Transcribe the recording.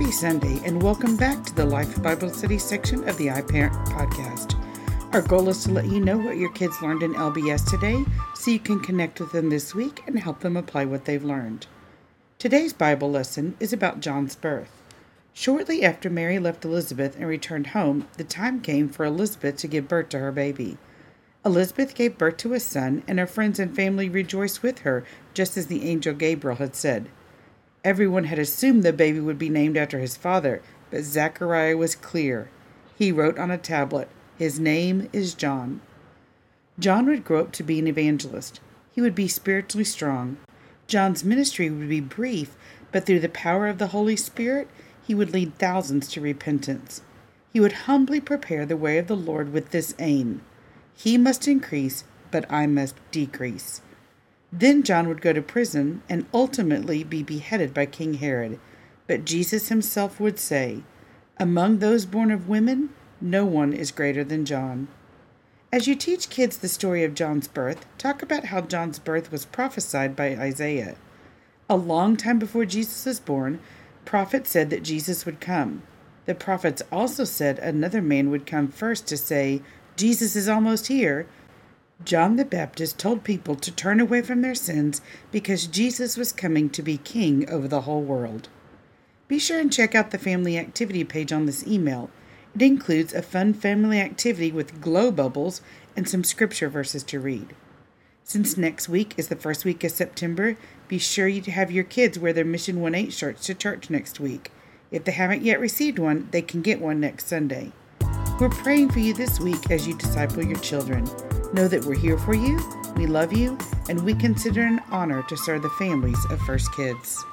Happy Sunday, and welcome back to the Life Bible Study section of the iParent podcast. Our goal is to let you know what your kids learned in LBS today so you can connect with them this week and help them apply what they've learned. Today's Bible lesson is about John's birth. Shortly after Mary left Elizabeth and returned home, the time came for Elizabeth to give birth to her baby. Elizabeth gave birth to a son, and her friends and family rejoiced with her, just as the angel Gabriel had said. Everyone had assumed the baby would be named after his father, but Zachariah was clear. He wrote on a tablet, His name is John. John would grow up to be an evangelist. He would be spiritually strong. John's ministry would be brief, but through the power of the Holy Spirit, he would lead thousands to repentance. He would humbly prepare the way of the Lord with this aim He must increase, but I must decrease. Then John would go to prison and ultimately be beheaded by King Herod. But Jesus himself would say, Among those born of women, no one is greater than John. As you teach kids the story of John's birth, talk about how John's birth was prophesied by Isaiah. A long time before Jesus was born, prophets said that Jesus would come. The prophets also said another man would come first to say, Jesus is almost here, John the Baptist told people to turn away from their sins because Jesus was coming to be king over the whole world. Be sure and check out the family activity page on this email. It includes a fun family activity with glow bubbles and some scripture verses to read. Since next week is the first week of September, be sure you have your kids wear their Mission 1 8 shirts to church next week. If they haven't yet received one, they can get one next Sunday. We're praying for you this week as you disciple your children. Know that we're here for you, we love you, and we consider it an honor to serve the families of First Kids.